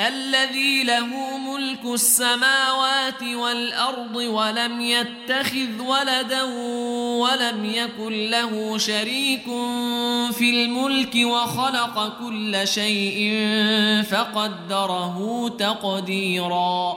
الذي له ملك السماوات والأرض ولم يتخذ ولدا ولم يكن له شريك في الملك وخلق كل شيء فقدره تقديرا.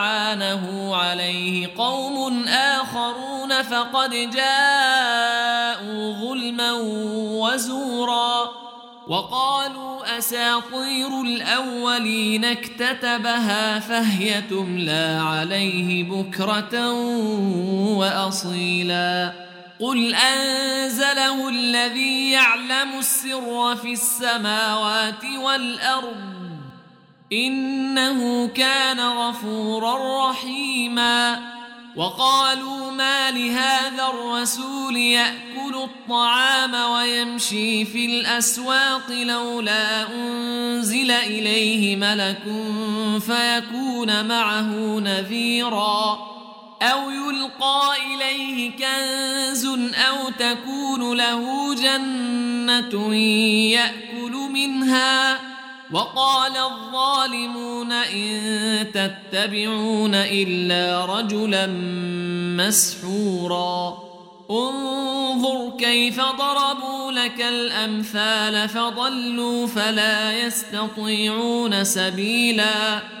وأعانه عليه قوم آخرون فقد جاءوا ظلما وزورا وقالوا أساطير الأولين اكتتبها فهي تملى عليه بكرة وأصيلا قل أنزله الذي يعلم السر في السماوات والأرض إنه كان غفورا رحيما. وقالوا ما لهذا الرسول يأكل الطعام ويمشي في الأسواق لولا أنزل إليه ملك فيكون معه نذيرا. أو يلقى إليه كنز أو تكون له جنة يأكل منها ۖ. وقال الظالمون إن تتبعون إلا رجلا مسحورا. انظر كيف ضربوا لك الأمثال فضلوا فلا يستطيعون سبيلاً.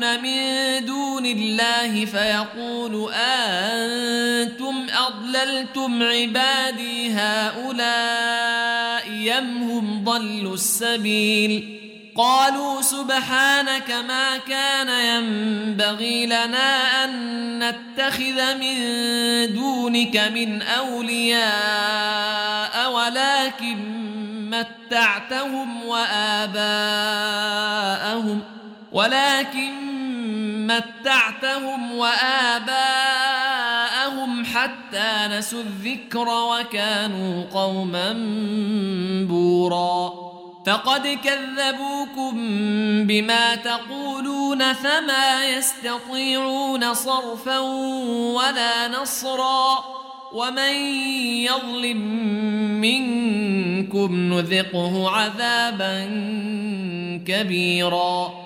من دون الله فيقول أنتم أضللتم عبادي هؤلاء يم هم ضلوا السبيل قالوا سبحانك ما كان ينبغي لنا أن نتخذ من دونك من أولياء ولكن متعتهم وآباءهم ولكن متعتهم وآباءهم حتى نسوا الذكر وكانوا قوما بورا. فقد كذبوكم بما تقولون فما يستطيعون صرفا ولا نصرا. ومن يظلم منكم نذقه عذابا كبيرا.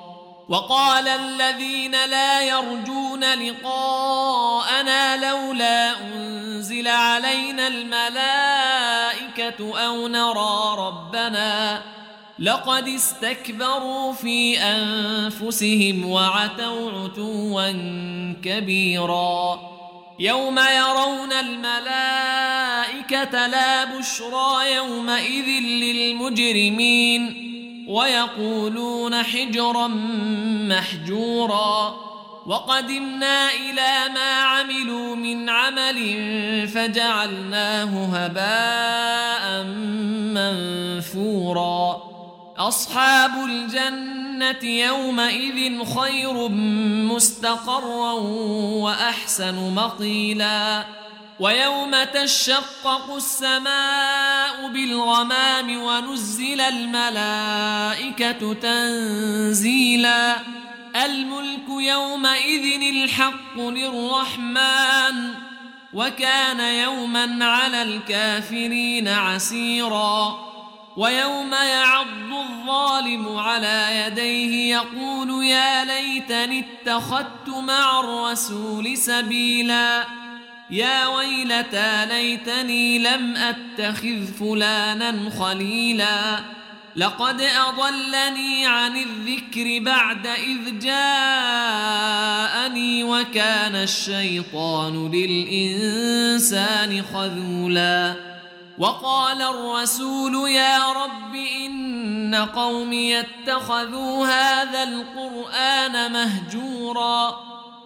وقال الذين لا يرجون لقاءنا لولا أنزل علينا الملائكة أو نرى ربنا لقد استكبروا في أنفسهم وعتوا عتوا كبيرا يوم يرون الملائكة لا بشرى يومئذ للمجرمين ويقولون حجرا محجورا. وقدمنا إلى ما عملوا من عمل فجعلناه هباء منثورا. أصحاب الجنة يومئذ خير مستقرا وأحسن مقيلا. ويوم تشقق السماء بالغمام ونزل الملائكة تنزيلا. الملك يومئذ الحق للرحمن وكان يوما على الكافرين عسيرا. ويوم يعض الظالم على يديه يقول يا ليتني اتخذت مع الرسول سبيلا. يا ويلتى ليتني لم أتخذ فلانا خليلا. لقد أضلني عن الذكر بعد إذ جاءني وكان الشيطان للإنسان خذولا. وقال الرسول يا رب إن قومي اتخذوا هذا القرآن مهجورا.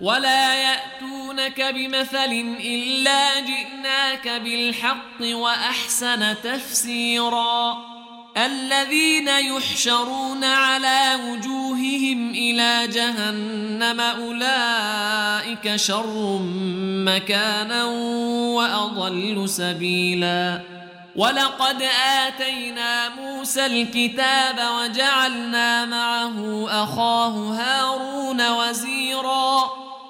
ولا ياتونك بمثل الا جئناك بالحق واحسن تفسيرا الذين يحشرون على وجوههم إلى جهنم اولئك شر مكانا واضل سبيلا ولقد اتينا موسى الكتاب وجعلنا معه اخاه هارون وزيرا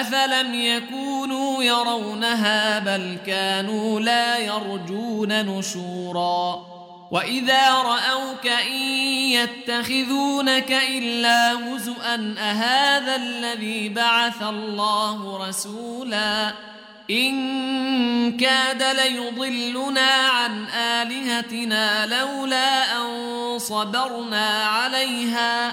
افلم يكونوا يرونها بل كانوا لا يرجون نشورا واذا راوك ان يتخذونك الا هزءا اهذا الذي بعث الله رسولا ان كاد ليضلنا عن الهتنا لولا ان صبرنا عليها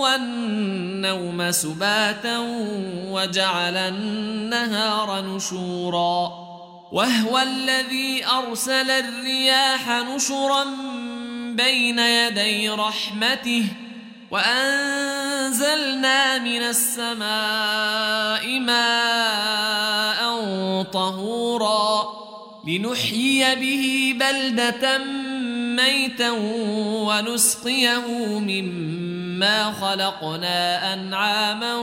والنوم سباتا وجعل النهار نشورا وهو الذي ارسل الرياح نشرا بين يدي رحمته وانزلنا من السماء ماء طهورا لنحيي به بلده ميتا ونسقيه مما خلقنا أنعاما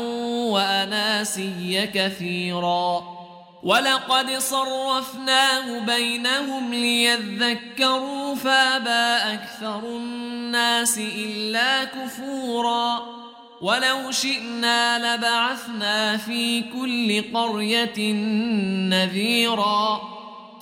وأناسيا كثيرا. ولقد صرفناه بينهم ليذكروا فابى أكثر الناس إلا كفورا. ولو شئنا لبعثنا في كل قرية نذيرا.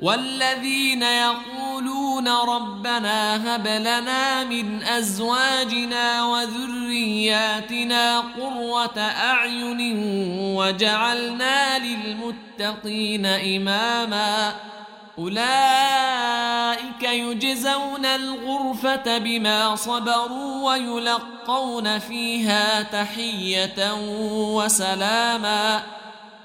والذين يقولون ربنا هب لنا من أزواجنا وذرياتنا قرة أعين وجعلنا للمتقين إماما. أولئك يجزون الغرفة بما صبروا ويلقون فيها تحية وسلاما.